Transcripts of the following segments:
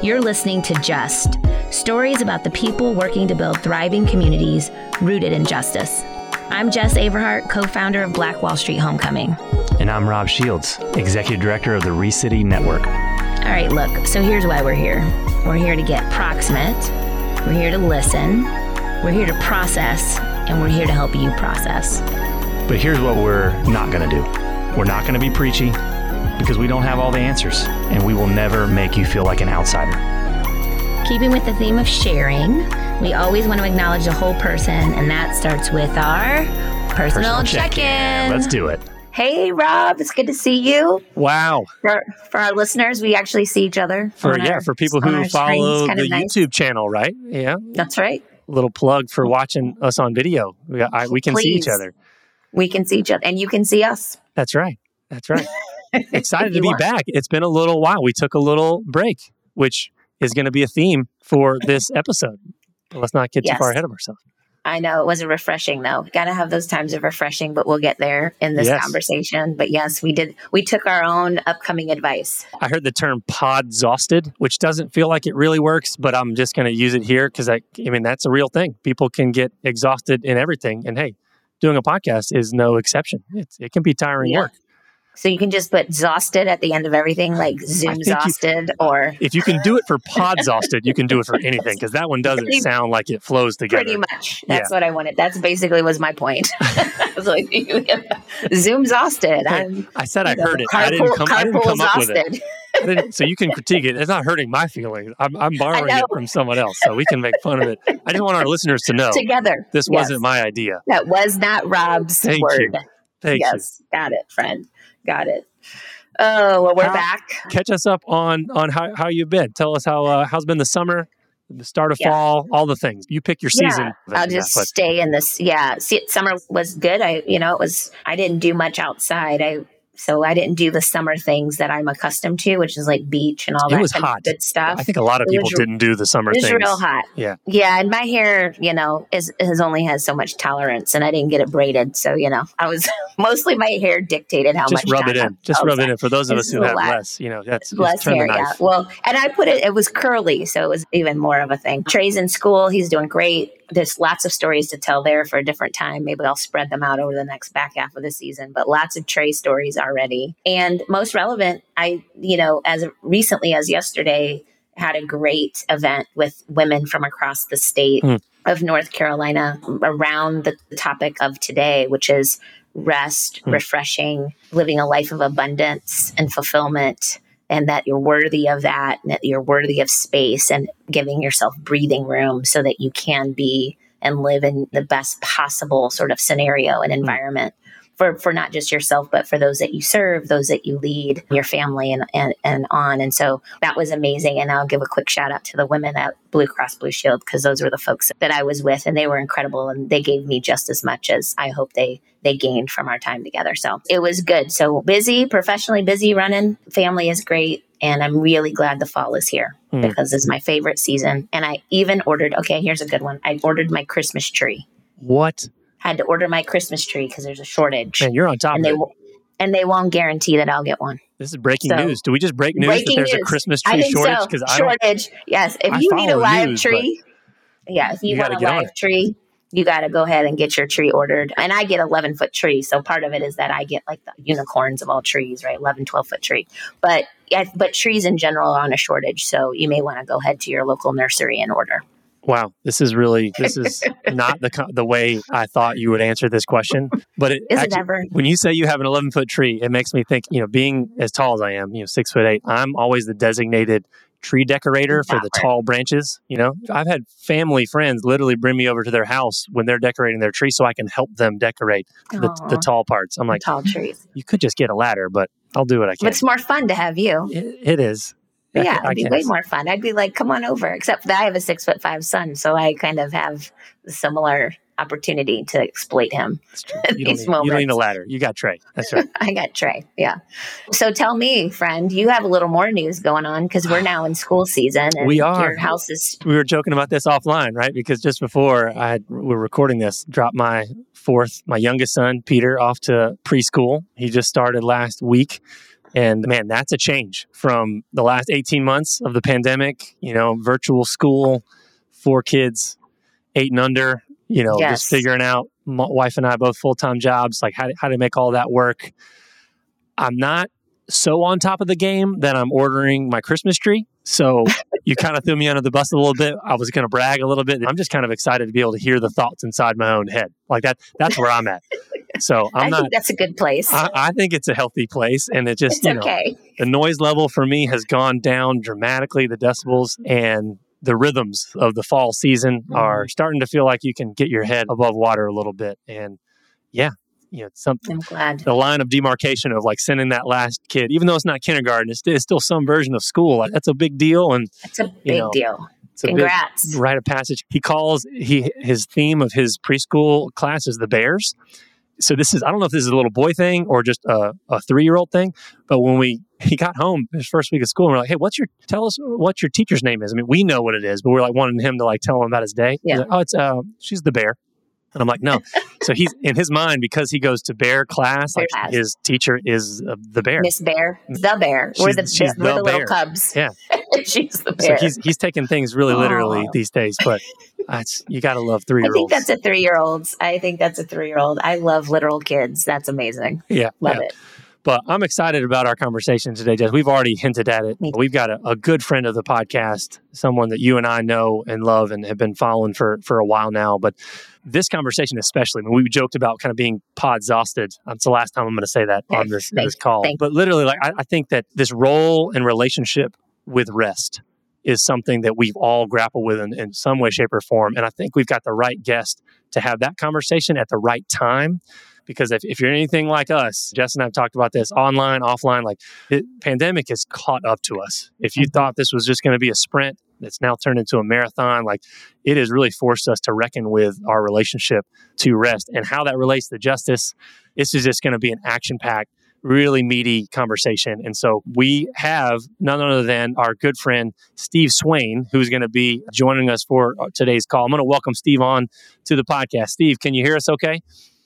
You're listening to Just stories about the people working to build thriving communities rooted in justice. I'm Jes Averhart, co founder of Black Wall Street Homecoming. And I'm Rob Shields, executive director of the ReCity Network. All right, look, so here's why we're here we're here to get proximate, we're here to listen, we're here to process, and we're here to help you process. But here's what we're not going to do we're not going to be preachy because we don't have all the answers, and we will never make you feel like an outsider. Keeping with the theme of sharing, we always want to acknowledge the whole person, and that starts with our personal, Personal check in. Let's do it. Hey, Rob, it's good to see you. Wow. For, for our listeners, we actually see each other. For on yeah, our- for people who follow screens. The nice. YouTube channel, right? Yeah. That's right. Little plug for watching us on video. We, I, we can see each other. We can see each other, and you can see us. That's right. That's right. Excited to be want. back. It's been a little while. We took a little break, which is going to be a theme for this episode. But let's not get too far ahead of ourselves. I know it was a refreshing though. Got to have those times of refreshing, but we'll get there in this Yes. conversation. But yes, we did. We took our own upcoming advice. I heard the term podzosted, which doesn't feel like it really works, but I'm just going to use it here because I, I mean, that's a real thing. People can get exhausted in everything. And hey, doing a podcast is no exception. It's, it can be tiring Yeah. work. So you can just put exhausted at the end of everything, like Zoom exhausted, or If you can do it for podzosted, you can do it for anything because that one doesn't sound like it flows together. pretty much. That's what I wanted. That's basically was my point. I was like, Zoom exhausted. I'm I said I you know, heard it. I didn't come, I didn't come up with it. carpool-exhausted. I didn't- so you can critique it. It's not hurting my feelings. I'm, I'm borrowing it from someone else, so we can make fun of it. I just want our listeners to know Together. this Yes. wasn't my idea. That was not Rob's Thank word. you. Thank you. yes, got it, friend. Got it. Oh, well, we're How- back. catch us up on on how, how you've been. Tell us how uh, how's been the summer, the start of Yeah. fall, all the things. You pick your season. I'll just stay in this. Yeah, see, summer was good. I, you know, it was. I didn't do much outside. I so I didn't do the summer things that I'm accustomed to, which is like beach and all It that was hot. good stuff. I think a lot of It people was- didn't do the summer it was things. real hot. Yeah. Yeah, and my hair, you know, is has only has so much tolerance, and I didn't get it braided, so you know, I was mostly my hair dictated how Just much. Just rub it in. I'm Just rub it in for those of us who have lot. less. You know, that's less hair, yeah. Well, and I put it, it was curly, so it was even more of a thing. Trey's in school, he's doing great. There's lots of stories to tell there for a different time. Maybe I'll spread them out over the next back half of the season, but lots of Trey stories already. And most relevant, I, you know, as recently as yesterday, had a great event with women from across the state Hmm. of North Carolina around the topic of today, which is rest, Hmm. refreshing, living a life of abundance and fulfillment, and that you're worthy of that, and that you're worthy of space and giving yourself breathing room so that you can be and live in the best possible sort of scenario and mm. environment. For, for not just yourself, but for those that you serve, those that you lead, your family, and, and, and on. And so that was amazing. And I'll give a quick shout out to the women at Blue Cross Blue Shield because those were the folks that I was with, and they were incredible, and they gave me just as much as I hope they they gained from our time together. So it was good. So busy, professionally busy running. Family is great, and I'm really glad the fall is here Hmm. because it's my favorite season. And I even ordered. Okay, here's a good one. I ordered my Christmas tree. What? Had to order my Christmas tree because there's a shortage, Man, you're on top and of they it. and they won't guarantee that I'll get one. This is breaking So- news. Do we just break news that there's a news. Christmas I tree think shortage? so. Because I don't. shortage. Yes, if I you need a live news, tree, yeah, if you, You want a live tree, you got to go ahead and get your tree ordered. And I get 11 foot tree. so part of it is that I get like the unicorns of all trees, right? 11, 12 foot tree. But yeah, but trees in general are on a shortage, so you may want to go ahead to your local nursery and order. Wow, this is really this is not the the way I thought you would answer this question. But it, Is it actually- ever? when you say you have an 11 foot tree, it makes me think. You know, being as tall as I am, you know, six foot eight, I'm always the designated tree decorator for the tall branches. You know, I've had family friends literally bring me over to their house when they're decorating their tree, so I can help them decorate the, the tall parts. I'm like, tall trees. you could just get a ladder, but I'll do what I But can. it's more fun to have you. It, it is. I Yeah, it'd be way more fun. I'd be like, come on over. Except that I have a six foot five son, so I kind of have a similar opportunity to exploit him. At You don't, these need, you don't need a moments. ladder. You got Trey. That's right. I got Trey. Yeah. So tell me, friend, you have a little more news going on because we're now in school season and We are. your house is we were joking about this offline, right? Because just before I had, we were recording this, dropped my fourth, my youngest son, Peter, off to preschool. He just started last week. And man, that's a change from the last 18 months of the pandemic, you know, virtual school, four kids, eight and under, you know, Yes. just figuring out my wife and I both full time jobs, like how to, how to make all that work. I'm not so on top of the game that I'm ordering my Christmas tree. So you kind of threw me under the bus a little bit. I was going to brag a little bit. I'm just kind of excited to be able to hear the thoughts inside my own head. Like that, that's where I'm at. So i I'm not, think that's a good place. I, I think it's a healthy place. And it just, it's you know, okay. the noise level for me has gone down dramatically, the decibels and the rhythms of the fall season are mm-hmm. starting to feel like you can get your head above water a little bit. And yeah, you know, it's something I'm glad. the line of demarcation of like sending that last kid, even though it's not kindergarten, it's, it's still some version of school. Like, that's a big deal, and That's a you big know, deal. it's a Congrats. big rite of passage. He calls he his theme of his preschool class is the Bears. So this is I don't know if this is a little boy thing or just a, a three year old thing, but when we he got home his first week of school, and we're like, hey, what's your tell us what your teacher's name is? I mean, we know what it is, but we're like wanting him to like tell him about his day. Yeah. like, oh, it's uh, she's the bear. And I'm like, no. So he's in his mind because he goes to bear class. Bear Like his teacher is uh, the bear. Miss Bear, the bear. We're the, she's we're the the little cubs. Yeah. she's the bear. So he's he's taking things really literally Aw. these days. But that's you got to love three I think that's a three year old. I think that's a three year old. I love literal kids. That's amazing. Yeah, Love yeah. it. But I'm excited about our conversation today, Jes. We've already hinted at it. We've got a, a good friend of the podcast, someone that you and I know and love and have been following for for a while now. But this conversation, especially, I mean, we joked about kind of being pod exhausted. That's the last time I'm going to say that on this, thank- this call. thank- But literally, like I, I think that this role and relationship with rest is something that we've all grappled with in, in some way, shape, or form. And I think we've got the right guest to have that conversation at the right time. Because if, if you're anything like us, Jes and I have talked about this online, offline, like the pandemic has caught up to us. If you mm-hmm. thought this was just going to be a sprint that's now turned into a marathon, like it has really forced us to reckon with our relationship to rest and how that relates to justice. This is just going to be an action packed, really meaty conversation. And so we have none other than our good friend, Steve Swayne, who's going to be joining us for uh, today's call. I'm going to welcome Steve on to the podcast. Steve, can you hear us okay?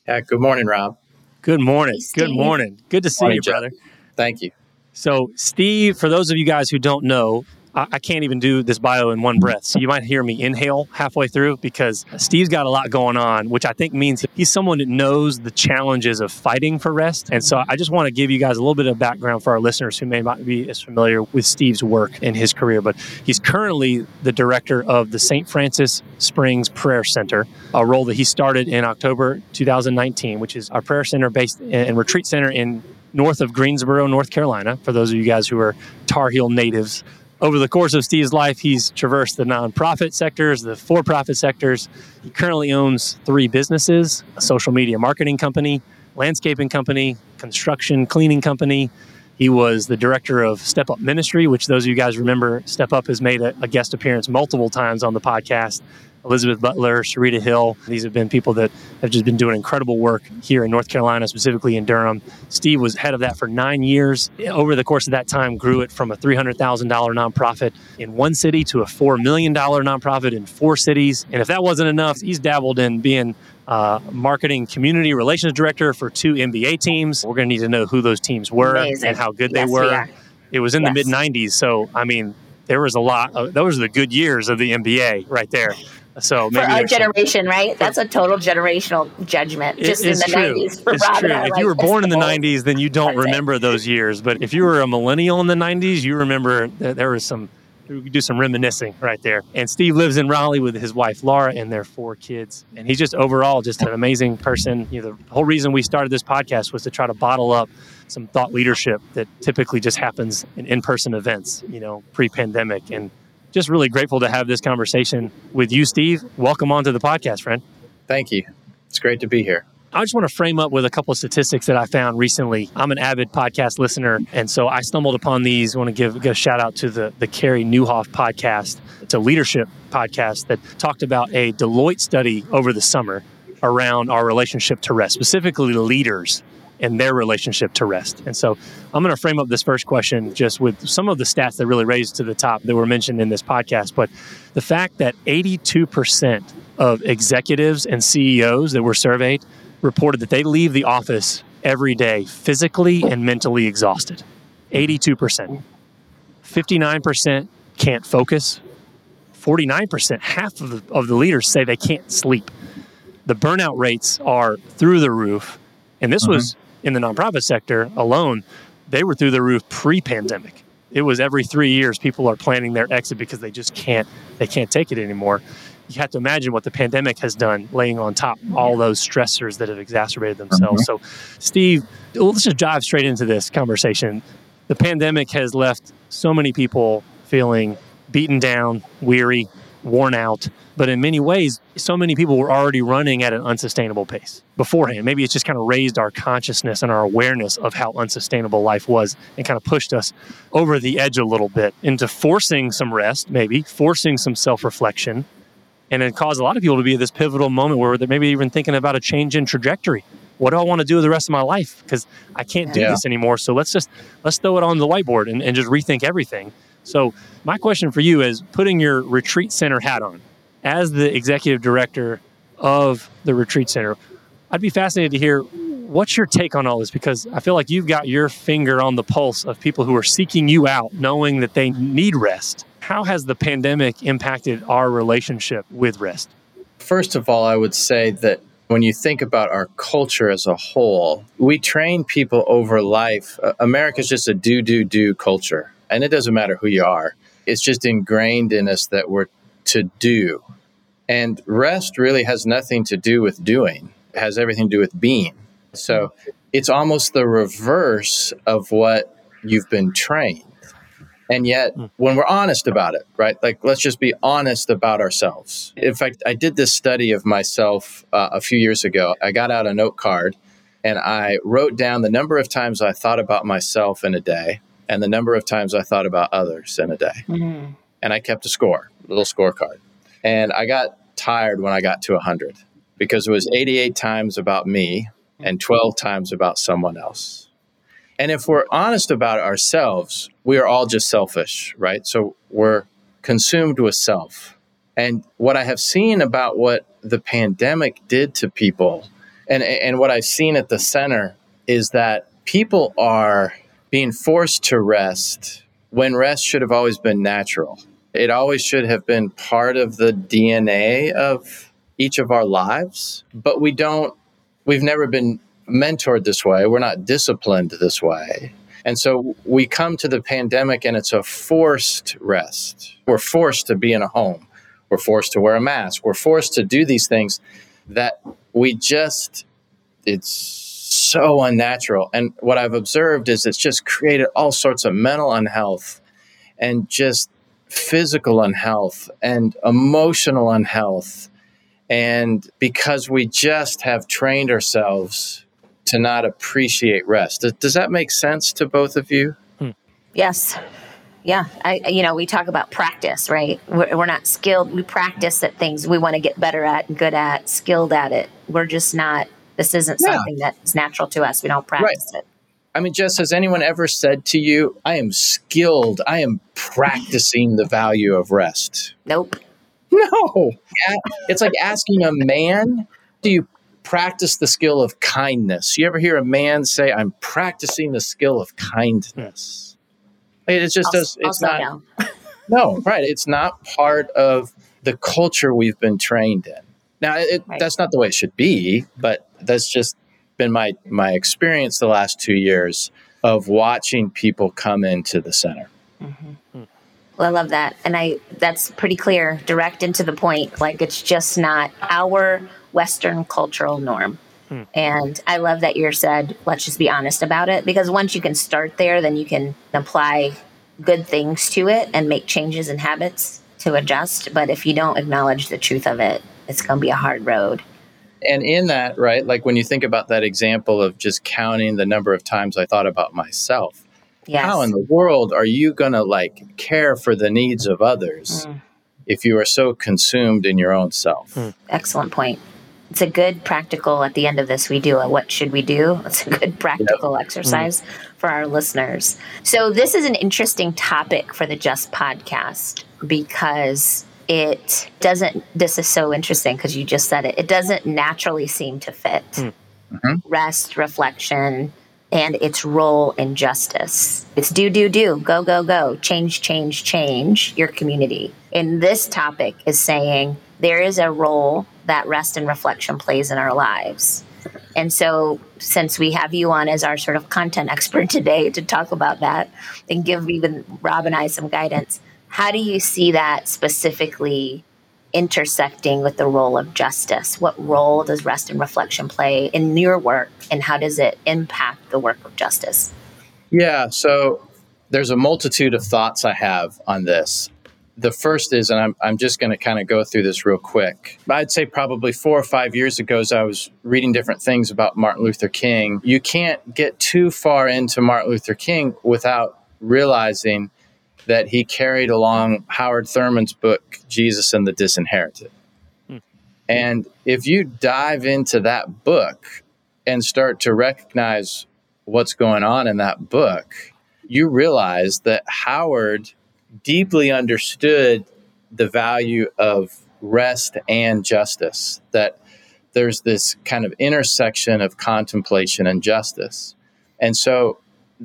Yeah, good morning, Rob. Good morning. Hey, Good morning. Good to see Morning, you, Jeff. brother. Thank you. So, Steve, for those of you guys who don't know, I, I can't even do this bio in one breath. So, you might hear me inhale halfway through because Steve's got a lot going on, which I think means he's someone that knows the challenges of fighting for rest. And so, I just want to give you guys a little bit of background for our listeners who may not be as familiar with Steve's work and his career. But he's currently the director of the St. Francis Springs Prayer Center, a role that he started in October 2019, which is our prayer center based and retreat center in north of Greensboro, North Carolina, for those of you guys who are Tar Heel natives. Over the course of Steve's life, he's traversed the nonprofit sectors, the for profit sectors. He currently owns three businesses a social media marketing company, landscaping company, construction cleaning company. He was the director of Step Up Ministry, which those of you guys remember, Step Up has made a, a guest appearance multiple times on the podcast. Elizabeth Butler, Sharita Hill. These have been people that have just been doing incredible work here in North Carolina, specifically in Durham. Steve was head of that for nine years. Over the course of that time, grew it from a $300,000 nonprofit in one city to a $4 million nonprofit in four cities. And if that wasn't enough, he's dabbled in being uh, marketing community relations director for two NBA teams. We're going to need to know who those teams were Amazing. and how good Yes, they were. It was in the mid 90s. So, I mean, there was a lot. Of, those are the good years of the NBA right there. So For maybe our there's some- generation, right? That's a total generational judgment. It- Just in the true. 90s for it's Rob true. If like, you were born in the 90s, then you don't remember those years. But if you were a millennial in the 90s, you remember that there was some. We could do some reminiscing right there. And Steve lives in Raleigh with his wife Laura and their four kids. And he's just overall just an amazing person. You know, the whole reason we started this podcast was to try to bottle up some thought leadership that typically just happens in in-person events. You know, pre-pandemic and just really grateful to have this conversation with you, Steve. Welcome onto the podcast, friend. Thank you. It's great to be here. I just want to frame up with a couple of statistics that I found recently. I'm an avid podcast listener, and so I stumbled upon these. I want to give, give a shout out to the, the Carey Nieuwhof podcast. It's a leadership podcast that talked about a Deloitte study over the summer around our relationship to rest, specifically leaders and their relationship to rest. And so I'm going to frame up this first question just with some of the stats that really raised to the top that were mentioned in this podcast. But the fact that 82% of executives and CEOs that were surveyed reported that they leave the office every day physically and mentally exhausted. 82%. 59% can't focus. 49%, half of the, of the leaders say they can't sleep. The burnout rates are through the roof. And this mm-hmm. was in the nonprofit sector alone, they were through the roof pre pandemic. It was every three years people are planning their exit because they just can't they can't take it anymore. You have to imagine what the pandemic has done, laying on top all those stressors that have exacerbated themselves. Mm-hmm. So, Steve, let's just dive straight into this conversation. The pandemic has left so many people feeling beaten down, weary, worn out. But in many ways, so many people were already running at an unsustainable pace beforehand. Maybe it's just kind of raised our consciousness and our awareness of how unsustainable life was and kind of pushed us over the edge a little bit into forcing some rest, maybe forcing some self reflection. And it caused a lot of people to be at this pivotal moment where they're maybe even thinking about a change in trajectory. What do I want to do with the rest of my life? Because I can't do yeah. this anymore. So let's just let's throw it on the whiteboard and, and just rethink everything. So, my question for you is putting your retreat center hat on as the executive director of the retreat center, I'd be fascinated to hear what's your take on all this because I feel like you've got your finger on the pulse of people who are seeking you out, knowing that they need rest. How has the pandemic impacted our relationship with rest? First of all, I would say that when you think about our culture as a whole, we train people over life. America's just a do, do, do culture and it doesn't matter who you are. It's just ingrained in us that we're to do. And rest really has nothing to do with doing, it has everything to do with being. So it's almost the reverse of what you've been trained. And yet, hmm. when we're honest about it, right? Like, let's just be honest about ourselves. In fact, I did this study of myself uh, a few years ago. I got out a note card and I wrote down the number of times I thought about myself in a day and the number of times I thought about others in a day. Mm-hmm. And I kept a score, a little scorecard. And I got tired when I got to 100 because it was 88 times about me and 12 times about someone else. And if we're honest about ourselves, we are all just selfish, right? So we're consumed with self. And what I have seen about what the pandemic did to people and, and what I've seen at the center is that people are being forced to rest when rest should have always been natural. It always should have been part of the DNA of each of our lives, but we don't, we've never been mentored this way. We're not disciplined this way. And so we come to the pandemic and it's a forced rest. We're forced to be in a home. We're forced to wear a mask. We're forced to do these things that we just, it's so unnatural. And what I've observed is it's just created all sorts of mental unhealth and just physical unhealth and emotional unhealth. And because we just have trained ourselves to not appreciate rest. Does, does that make sense to both of you? Hmm. Yes. Yeah, I you know we talk about practice, right? We're, we're not skilled. We practice at things we want to get better at, good at, skilled at it. We're just not this isn't yeah. something that's natural to us. We don't practice right. it. I mean, Jes, has anyone ever said to you, I am skilled, I am practicing the value of rest? Nope. No. It's like asking a man, do you practice the skill of kindness? You ever hear a man say, I'm practicing the skill of kindness? It just does, it's not. no, right. It's not part of the culture we've been trained in. Now, it, right. that's not the way it should be, but that's just been my my experience the last two years of watching people come into the center. Mm-hmm. Well, I love that, and I that's pretty clear, direct and to the point. Like it's just not our Western cultural norm. Hmm. And I love that you said, let's just be honest about it, because once you can start there, then you can apply good things to it and make changes in habits to adjust. But if you don't acknowledge the truth of it, it's going to be a hard road. And in that, right, like when you think about that example of just counting the number of times I thought about myself, yes. how in the world are you going to like care for the needs of others mm. if you are so consumed in your own self? Mm. Excellent point. It's a good practical at the end of this. We do a what should we do? It's a good practical yep. exercise mm. for our listeners. So, this is an interesting topic for the Just podcast because it doesn't this is so interesting because you just said it it doesn't naturally seem to fit mm-hmm. rest reflection and its role in justice. It's do, do, do, go, go, go, change, change, change your community. And this topic is saying there is a role that rest and reflection plays in our lives. And so, since we have you on as our sort of content expert today to talk about that and give even Rob and I some guidance, how do you see that specifically intersecting with the role of justice? What role does rest and reflection play in your work, and how does it impact the work of justice? Yeah, so there's a multitude of thoughts I have on this. The first is, and I'm, I'm just going to kind of go through this real quick. I'd say probably four or five years ago, as I was reading different things about Martin Luther King, you can't get too far into Martin Luther King without realizing that he carried along Howard Thurman's book, Jesus and the Disinherited. Hmm. And if you dive into that book and start to recognize what's going on in that book, you realize that Howard deeply understood the value of rest and justice, that there's this kind of intersection of contemplation and justice. And so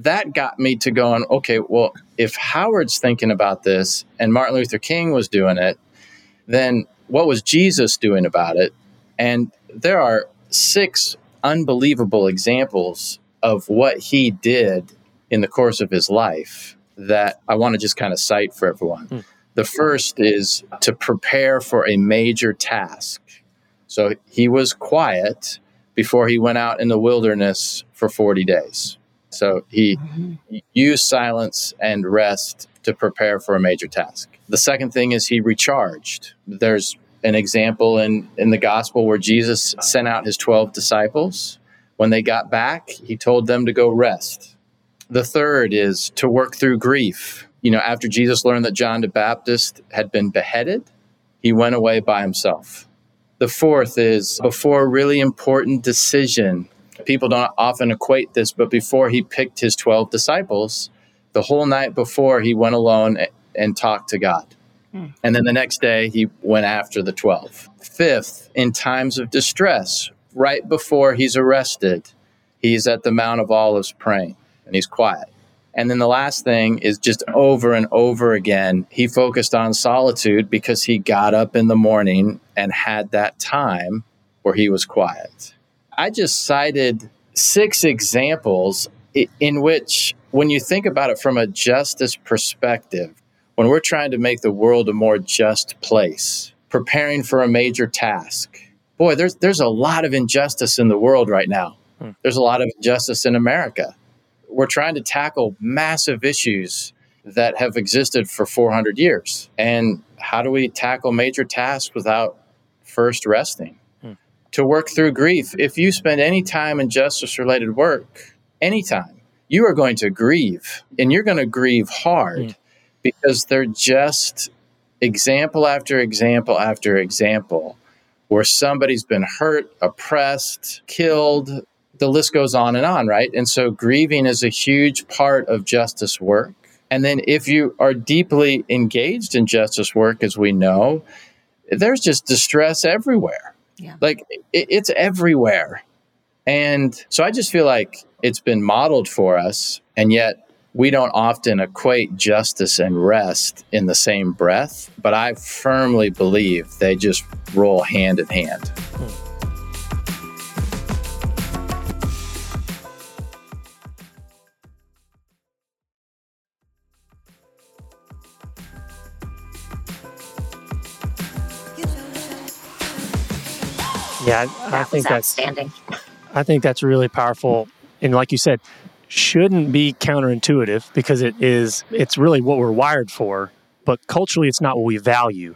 that got me to going, okay, well, if Howard's thinking about this and Martin Luther King was doing it, then what was Jesus doing about it? And there are six unbelievable examples of what he did in the course of his life that I want to just kind of cite for everyone. Hmm. The first is to prepare for a major task. So he was quiet before he went out in the wilderness for 40 days. So he mm-hmm. used silence and rest to prepare for a major task. The second thing is he recharged. There's an example in, in the gospel where Jesus sent out his 12 disciples. When they got back, he told them to go rest. The third is to work through grief. You know, after Jesus learned that John the Baptist had been beheaded, he went away by himself. The fourth is before a really important decision people don't often equate this, but before he picked his 12 disciples, the whole night before he went alone and talked to God. Hmm. And then the next day he went after the 12. Fifth, in times of distress, right before he's arrested, he's at the Mount of Olives praying and he's quiet. And then the last thing is just over and over again, he focused on solitude because he got up in the morning and had that time where he was quiet. I just cited six examples in which, when you think about it from a justice perspective, when we're trying to make the world a more just place, preparing for a major task, boy, there's, there's a lot of injustice in the world right now. Hmm. There's a lot of injustice in America. We're trying to tackle massive issues that have existed for 400 years. And how do we tackle major tasks without first resting? To work through grief. If you spend any time in justice related work, anytime, you are going to grieve and you're going to grieve hard mm. because they're just example after example after example where somebody's been hurt, oppressed, killed. The list goes on and on, right? And so grieving is a huge part of justice work. And then if you are deeply engaged in justice work, as we know, there's just distress everywhere. Yeah. Like it, it's everywhere. And so I just feel like it's been modeled for us, and yet we don't often equate justice and rest in the same breath. But I firmly believe they just roll hand in hand. Hmm. Yeah, I, that I think that's outstanding. I think that's really powerful, and like you said, shouldn't be counterintuitive because it is. It's really what we're wired for, but culturally, it's not what we value.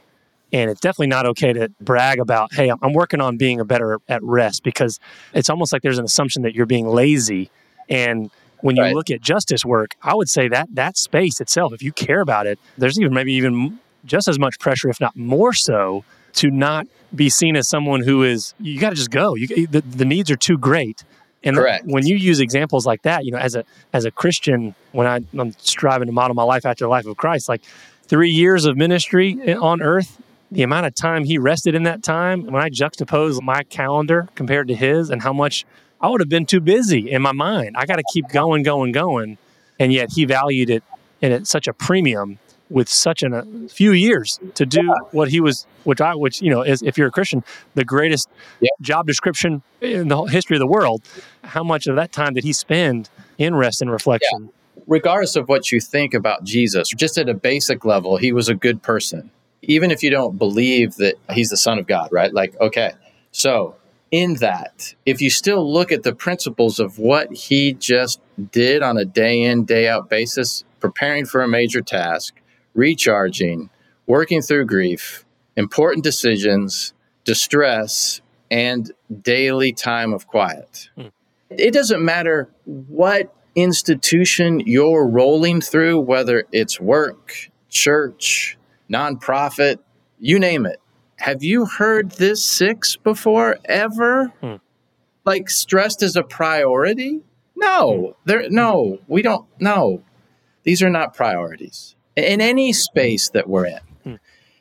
And it's definitely not okay to brag about, hey, I'm working on being a better at rest because it's almost like there's an assumption that you're being lazy. And when you right. look at justice work, I would say that that space itself, if you care about it, there's even maybe even just as much pressure, if not more so, to not be seen as someone who is you got to just go. You, the, the needs are too great. And when you use examples like that, you know, as a as a Christian, when I, I'm striving to model my life after the life of Christ, like three years of ministry on earth, the amount of time he rested in that time, when I juxtapose my calendar compared to his and how much I would have been too busy in my mind. I got to keep going, going, going. And yet he valued it and at such a premium with such an, a few years to do what he was, which I, which, you know, is, if you're a Christian, the greatest Yeah. job description in the whole history of the world. How much of that time did he spend in rest and reflection? regardless of what you think about Jesus, just at a basic level, he was a good person. Even if you don't believe that he's the Son of God, right? Like, okay, so in that, if you still look at the principles of what he just did on a day in, day out basis, preparing for a major task, recharging, working through grief, important decisions, distress, and daily time of quiet. It doesn't matter what institution you're rolling through, whether it's work, church, nonprofit, you name it. Have you heard this six before ever? Hmm. Like stressed as a priority? No, there no, we don't no. These are not priorities in any space that we're in. Hmm.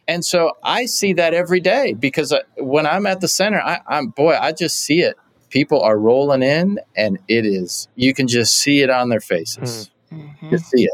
And so I see that every day because I, when I'm at the center, I, I'm boy, I just see it. People are rolling in, and it is you can just see it on their faces. Mhm. Just see it.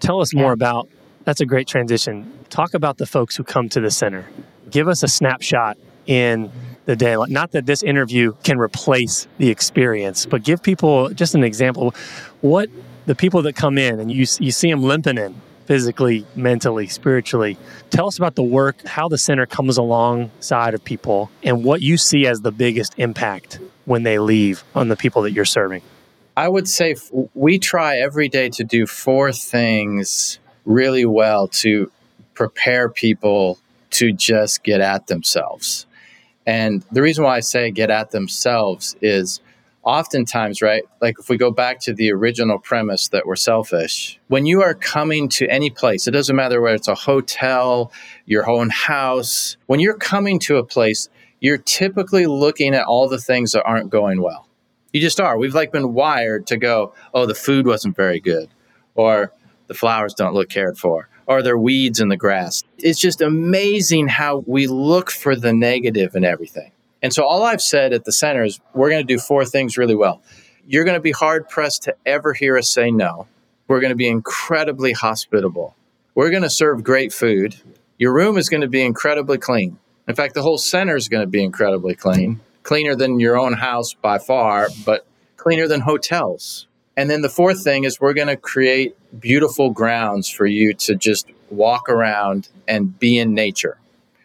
Tell us more about that's a great transition. Talk about the folks who come to the center. Give us a snapshot in the day. Not that this interview can replace the experience, but give people just an example. What the people that come in and you you see them limping in physically, mentally, spiritually. Tell us about the work, how the center comes alongside of people, and what you see as the biggest impact when they leave on the people that you're serving. I would say f- we try every day to do four things really well to prepare people to just get at themselves. And the reason why I say get at themselves is oftentimes, right? Like if we go back to the original premise that we're selfish, when you are coming to any place, it doesn't matter whether it's a hotel, your own house, when you're coming to a place, you're typically looking at all the things that aren't going well. You just are. We've like been wired to go, oh, the food wasn't very good, or the flowers don't look cared for, or there are weeds in the grass. It's just amazing how we look for the negative in everything. And so all I've said at the center is we're going to do four things really well. You're going to be hard pressed to ever hear us say no. We're going to be incredibly hospitable. We're going to serve great food. Your room is going to be incredibly clean. In fact, the whole center is going to be incredibly clean, cleaner than your own house by far, but cleaner than hotels. And then the fourth thing is we're going to create beautiful grounds for you to just walk around and be in nature.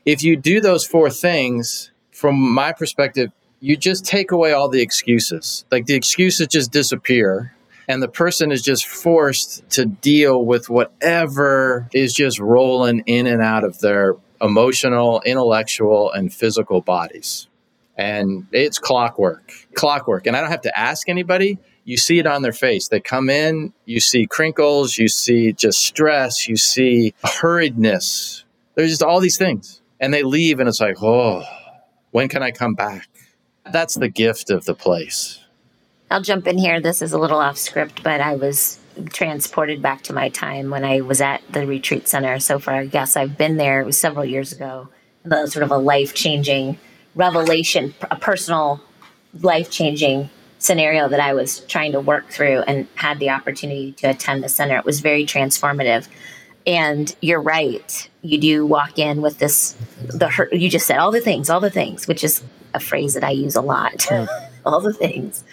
If you do those four things, from my perspective, you just take away all the excuses. Like the excuses just disappear, and the person is just forced to deal with whatever is just rolling in and out of their emotional, intellectual, and physical bodies. And it's clockwork, clockwork. And I don't have to ask anybody. You see it on their face. They come in, you see crinkles, you see just stress, you see hurriedness. There's just all these things. And they leave, and it's like, oh, when can I come back? That's the gift of the place. I'll jump in here. This is a little off script, but I was transported back to my time when I was at the retreat center. So far, I guess I've been there. It was several years ago. The sort of a life changing revelation, a personal life changing scenario that I was trying to work through and had the opportunity to attend the center. It was very transformative. And you're right. You do walk in with this, the you just said all the things, all the things, which is a phrase that I use a lot. all the things.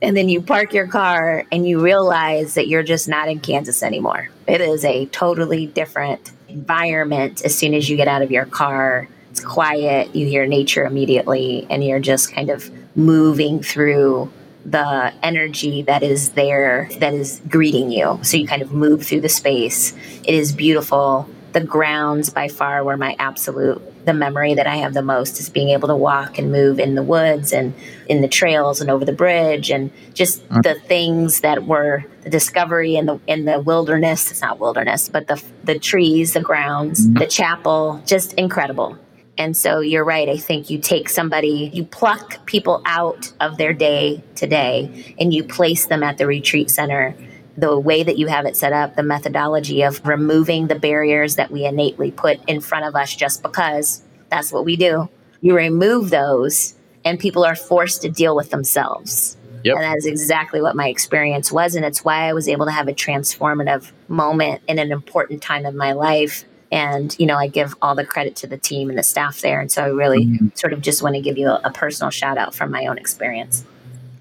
And then you park your car and you realize that you're just not in Kansas anymore. It is a totally different environment as soon as you get out of your car. It's quiet, you hear nature immediately, and you're just kind of moving through the energy that is there that is greeting you. So you kind of move through the space. It is beautiful. The grounds by far were my absolute the memory that I have the most is being able to walk and move in the woods and in the trails and over the bridge and just uh-huh. the things that were the discovery in the in the wilderness. It's not wilderness, but the the trees, the grounds, mm-hmm. the chapel, just incredible. And so you're right. I think you take somebody, you pluck people out of their day today and you place them at the retreat center. The way that you have it set up, the methodology of removing the barriers that we innately put in front of us just because that's what we do. You remove those and people are forced to deal with themselves. Yep. And that is exactly what my experience was. And it's why I was able to have a transformative moment in an important time in my life. And, you know, I give all the credit to the team and the staff there. And so I really mm-hmm. sort of just want to give you a, a personal shout out from my own experience.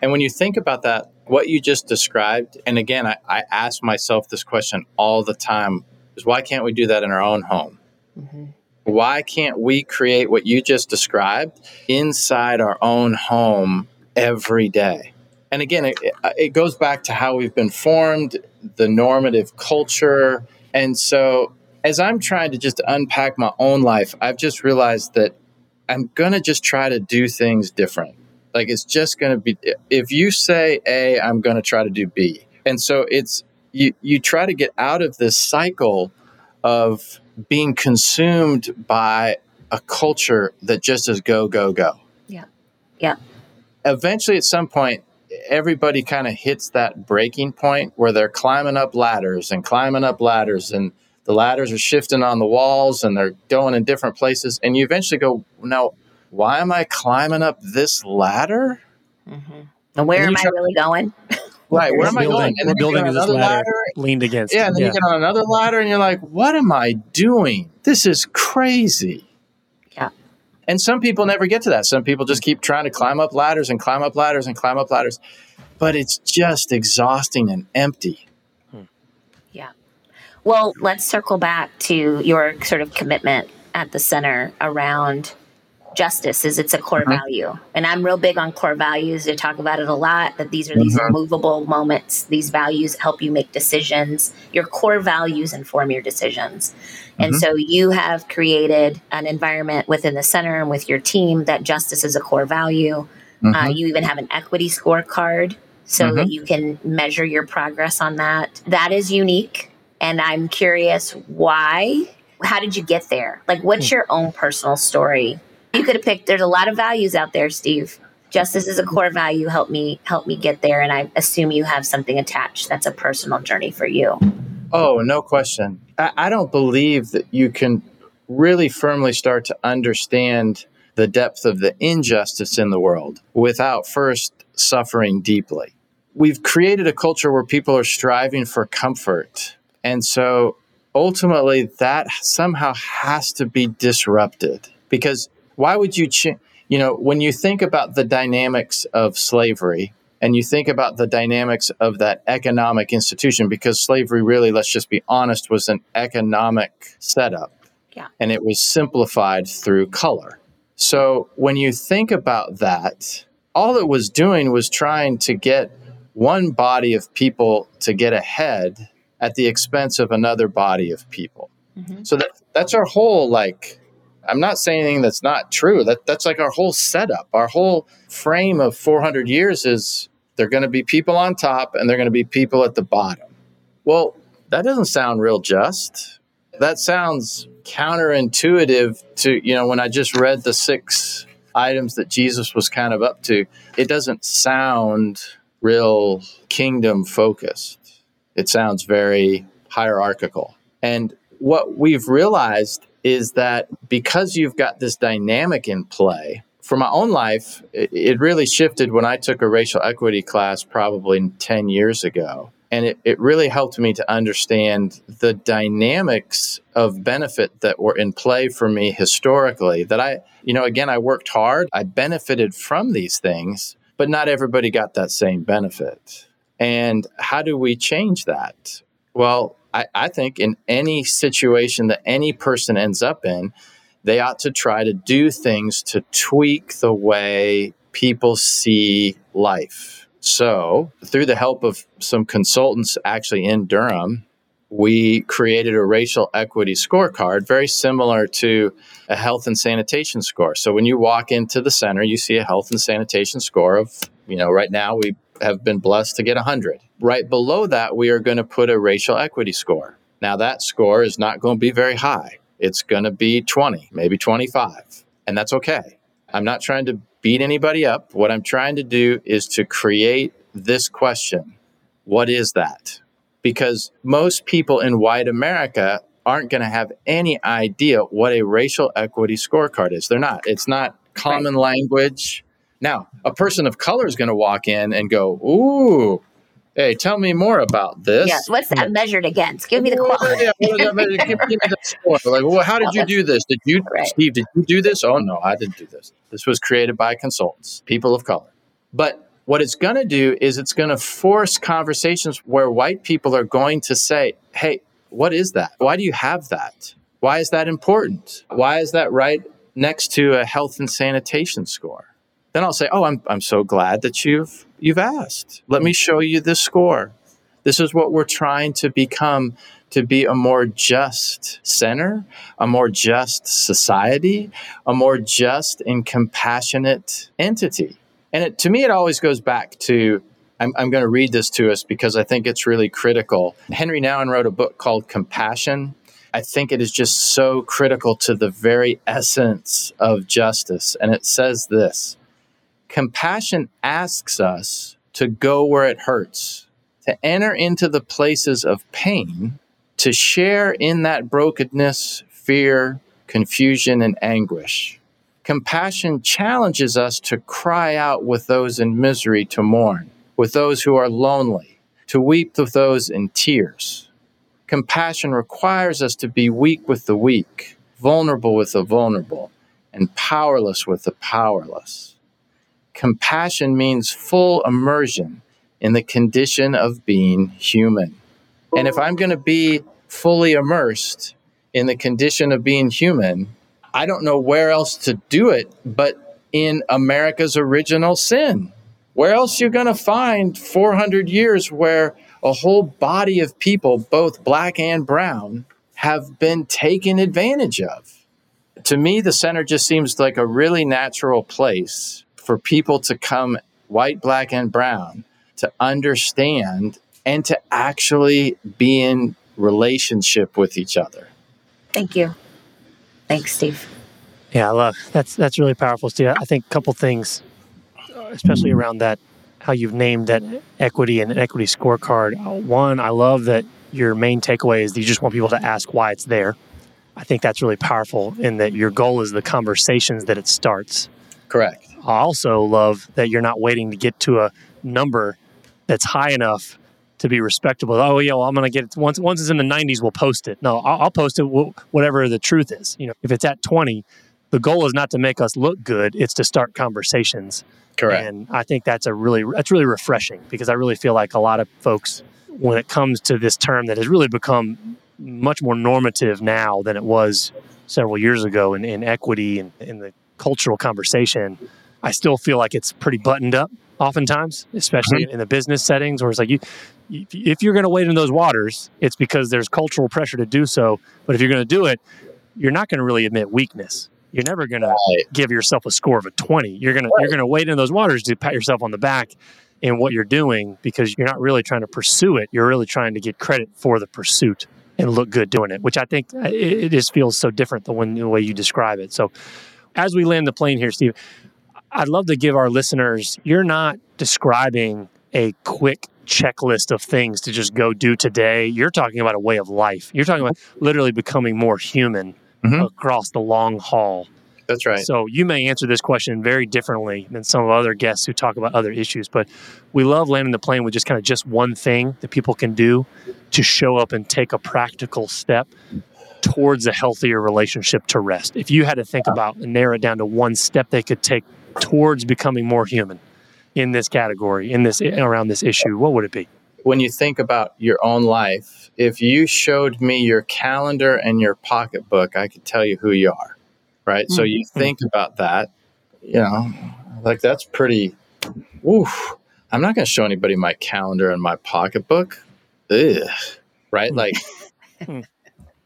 And when you think about that, what you just described, and again, I, I ask myself this question all the time is why can't we do that in our own home? Mm-hmm. Why can't we create what you just described inside our own home every day? And again, it, it goes back to how we've been formed, the normative culture. And so, as I'm trying to just unpack my own life, I've just realized that I'm going to just try to do things different. Like it's just going to be, if you say A, I'm going to try to do B. And so it's, you, you try to get out of this cycle of being consumed by a culture that just is go, go, go. Yeah. Yeah. Eventually, at some point, everybody kind of hits that breaking point where they're climbing up ladders and climbing up ladders and the ladders are shifting on the walls and they're going in different places and you eventually go now why am i climbing up this ladder mm-hmm. and where and am try- i really going right where am building, i going and we're building this ladder, ladder, leaned against yeah and then yeah. you get on another ladder and you're like what am i doing this is crazy Yeah. and some people never get to that. Some people just keep trying to climb up ladders and climb up ladders and climb up ladders. But it's just exhausting and empty. Well, let's circle back to your sort of commitment at the center around justice is it's a core mm-hmm. value and i'm real big on core values i talk about it a lot that these are these mm-hmm. immovable moments these values help you make decisions your core values inform your decisions and mm-hmm. so you have created an environment within the center and with your team that justice is a core value uh, mm-hmm. you even have an equity scorecard so that mm-hmm. you can measure your progress on that that is unique and i'm curious why. How did you get there? Like what's hmm. your own personal story? You could have picked there's a lot of values out there steve. Justice is a core value. Help me help me get there. And i assume you have something attached that's a personal journey for you. Oh no question. I, I don't believe that you can really firmly start to understand the depth of the injustice in the world without first suffering deeply. We've created a culture where people are striving for comfort and so ultimately that somehow has to be disrupted because why would you change? You know, when you think about the dynamics of slavery and you think about the dynamics of that economic institution, because slavery really, let's just be honest, was an economic setup. Yeah. And it was simplified through color. So when you think about that, all it was doing was trying to get one body of people to get ahead at the expense of another body of people. Mm-hmm. So that that's our whole like I'm not saying anything that's not true. That that's like our whole setup. Our whole frame of 400 years is they're going to be people on top and they're going to be people at the bottom. Well, that doesn't sound real just. That sounds counterintuitive to, you know, when I just read the six items that Jesus was kind of up to, it doesn't sound real kingdom focused. It sounds very hierarchical. And what we've realized is that because you've got this dynamic in play, for my own life, it, really shifted when I took a racial equity class probably 10 years ago. And it, it really helped me to understand the dynamics of benefit that were in play for me historically. That I, you know, again, I worked hard, I benefited from these things, but not everybody got that same benefit. And how do we change that? Well, I, I think in any situation that any person ends up in, they ought to try to do things to tweak the way people see life. So, through the help of some consultants actually in Durham, we created a racial equity scorecard very similar to a health and sanitation score. So, when you walk into the center, you see a health and sanitation score of, you know, right now we have been blessed to get 100. Right below that, we are going to put a racial equity score. Now, that score is not going to be very high. It's going to be 20, maybe 25, and that's okay. I'm not trying to beat anybody up. What I'm trying to do is to create this question What is that? Because most people in white America aren't going to have any idea what a racial equity scorecard is. They're not. It's not common right. language Now, a person of color is going to walk in and go, "Ooh, hey, tell me more about this." Yes. What's that measured against? Give me the quality. yeah, what is that measure? Give me the score. Like, well, how did you do this? Did you, Right. Steve? Did you do this? Oh no, I didn't do this. This was created by consultants, people of color. But what it's going to do is it's going to force conversations where white people are going to say, "Hey, what is that? Why do you have that? Why is that important? Why is that right next to a health and sanitation score?" Then I'll say, "Oh, I'm I'm so glad that you've you've asked. Let me show you this score. This is what we're trying to become to be a more just center, a more just society, a more just and compassionate entity. And it, to me, it always goes back to I'm, I'm going to read this to us because I think it's really critical. Henri Nouwen wrote a book called Compassion. I think it is just so critical to the very essence of justice. And it says this Compassion asks us to go where it hurts, to enter into the places of pain, to share in that brokenness, fear, confusion, and anguish. Compassion challenges us to cry out with those in misery, to mourn, with those who are lonely, to weep with those in tears. Compassion requires us to be weak with the weak, vulnerable with the vulnerable, and powerless with the powerless. Compassion means full immersion in the condition of being human. And if I'm going to be fully immersed in the condition of being human, I don't know where else to do it but in America's original sin. Where else you going to find 400 years where a whole body of people, both black and brown, have been taken advantage of? To me, the center just seems like a really natural place for people to come, white, black, and brown, to understand and to actually be in relationship with each other. Thank you. Thanks, Steve. Yeah, I love that's that's really powerful, Steve. I think a couple things, especially around that, how you've named that equity and equity scorecard. Uh, One, I love that your main takeaway is that you just want people to ask why it's there. I think that's really powerful, in that your goal is the conversations that it starts. Correct. I also love that you're not waiting to get to a number that's high enough to be respectable. Oh, yeah, well, I'm going to get it. Once, once it's in the 90s, we'll post it. No, I'll, I'll post it wh- whatever the truth is. You know, if it's at 20, the goal is not to make us look good; it's to start conversations. Correct. And I think that's a really that's really refreshing because I really feel like a lot of folks, when it comes to this term that has really become much more normative now than it was several years ago in, in equity and in the cultural conversation, I still feel like it's pretty buttoned up oftentimes, especially in the business settings where it's like you if- you're going to wade in those waters, it's because there's cultural pressure to do so. But if you're going to do it, you're not going to really admit weakness. You're never going to give yourself a score of a 20. You're going to you're going to wade in those waters to pat yourself on the back in what you're doing because you're not really trying to pursue it. You're really trying to get credit for the pursuit and look good doing it, which I think uh, it, it just feels so different when, the way you describe it. So, as we land the plane here, Steve, I'd love to give our listeners, you're not describing a quick checklist of things to just go do today. You're talking about a way of life. You're talking about literally becoming more human Mhm. across the long haul. That's right. So you may answer this question very differently than some of other guests who talk about other issues, but we love landing the plane with just kind of just one thing that people can do to show up and take a practical step towards a healthier relationship to rest. If you had to think about and narrow it down to one step they could take towards becoming more human in this category, in this around this issue, what would it be? when you think about your own life, if you showed me your calendar and your pocketbook, I could tell you who you are. Right. So you think about that, you know, like that's pretty, oof. I'm not going to show anybody my calendar and my pocketbook. Ugh. Right. Like,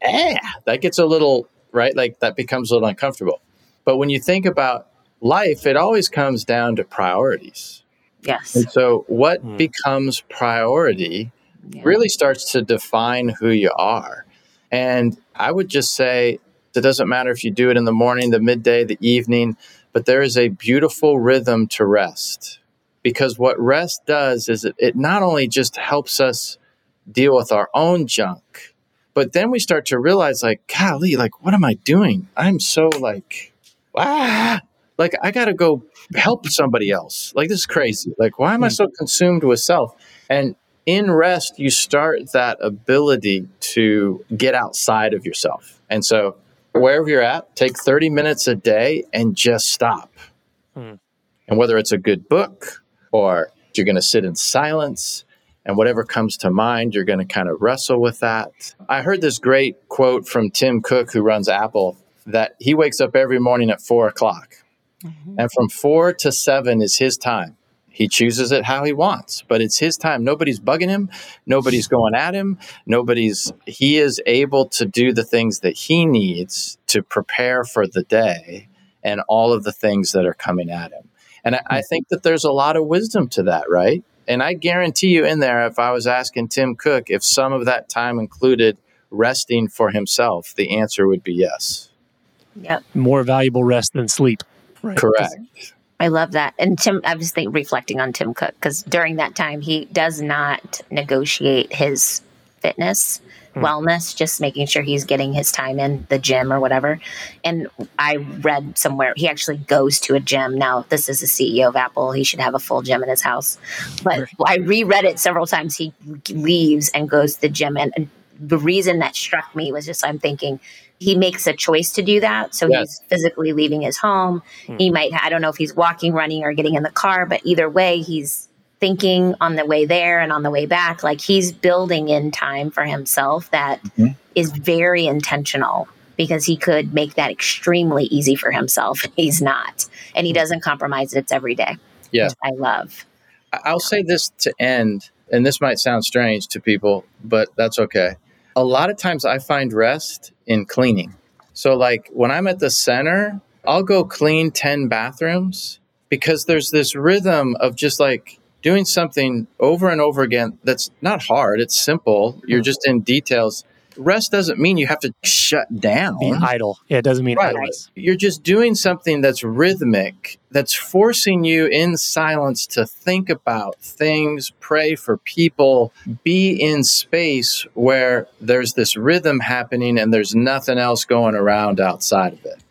eh, that gets a little, right? Like that becomes a little uncomfortable. But when you think about life, it always comes down to priorities. Yes. And so, what Hmm. becomes priority Yeah. really starts to define who you are. And I would just say it doesn't matter if you do it in the morning, the midday, the evening, but there is a beautiful rhythm to rest. Because what rest does is it, it not only just helps us deal with our own junk, but then we start to realize, like, golly, like, what am I doing? I'm so like, ah, like I got to go help somebody else. Like this is crazy. Like why am I so consumed with self? And in rest, you start that ability to get outside of yourself. And so wherever you're at, take 30 minutes a day and just stop. Hmm. And whether it's a good book or you're going to sit in silence and whatever comes to mind, you're going to kind of wrestle with that. I heard this great quote from Tim Cook, who runs Apple, that he wakes up every morning at four o'clock. Mm-hmm. And from four to seven is his time. He chooses it how he wants, but it's his time. Nobody's bugging him. Nobody's going at him. Nobody's, he is able to do the things that he needs to prepare for the day and all of the things that are coming at him. And I, I think that there's a lot of wisdom to that, right? And I guarantee you, in there, if I was asking Tim Cook if some of that time included resting for himself, the answer would be yes. Yep. More valuable rest than sleep. Right. Correct. I love that. And Tim, I was thinking, reflecting on Tim Cook because during that time, he does not negotiate his fitness, mm. wellness, just making sure he's getting his time in the gym or whatever. And I read somewhere he actually goes to a gym. Now, this is the CEO of Apple. He should have a full gym in his house. But I reread it several times. He leaves and goes to the gym. And, and the reason that struck me was just I'm thinking, he makes a choice to do that. So yes. he's physically leaving his home. Hmm. He might, I don't know if he's walking, running, or getting in the car, but either way, he's thinking on the way there and on the way back. Like he's building in time for himself that mm-hmm. is very intentional because he could make that extremely easy for himself. He's not. And he hmm. doesn't compromise it. It's every day. Yeah. I love. I'll say this to end, and this might sound strange to people, but that's okay a lot of times I find rest in cleaning. So, like when I'm at the center, I'll go clean 10 bathrooms because there's this rhythm of just like doing something over and over again that's not hard, it's simple. You're mm-hmm. just in details rest doesn't mean you have to shut down. Be idle. Yeah, it doesn't mean right. idleness. You're just doing something that's rhythmic, that's forcing you in silence to think about things, pray for people, be in space where there's this rhythm happening and there's nothing else going around outside of it.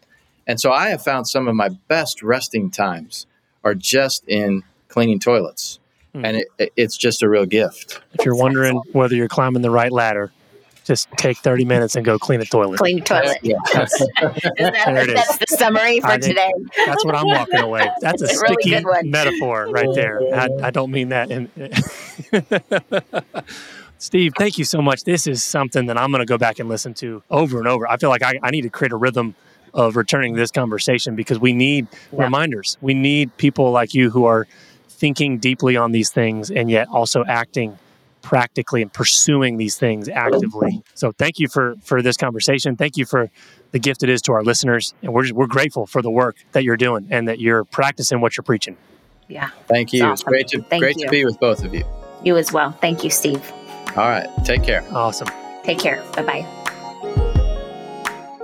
And so I have found some of my best resting times are just in cleaning toilets. Hmm. And it, it's just a real gift. If you're wondering whether you're climbing the right ladder, just take 30 minutes and go clean a toilet. Clean toilet. Yeah. That's, that, that's the summary for today. That's what I'm walking away. That's a, a sticky really metaphor right there. I, I don't mean that. In, Steve, thank you so much. This is something that I'm going to go back and listen to over and over. I feel like I, I need to create a rhythm of returning to this conversation because we need yeah. reminders. We need people like you who are thinking deeply on these things and yet also acting practically and pursuing these things actively. So thank you for for this conversation. Thank you for the gift it is to our listeners, and we're just, we're grateful for the work that you're doing and that you're practicing what you're preaching. Yeah. Thank you. Awesome. It's great to Thank great you. to be with both of you. You as well. Thank you, Steve. All right. Take care. Awesome. Take care. Bye bye.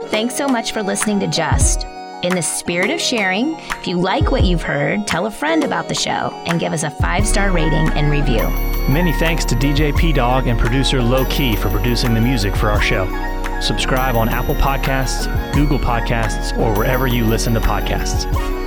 Thanks so much for listening to Just. In the spirit of sharing, if you like what you've heard, tell a friend about the show and give us a five star rating and review. Many thanks to DJ Pdogg and producer Lo Key for producing the music for our show. Subscribe on Apple Podcasts, Google Podcasts, or wherever you listen to podcasts.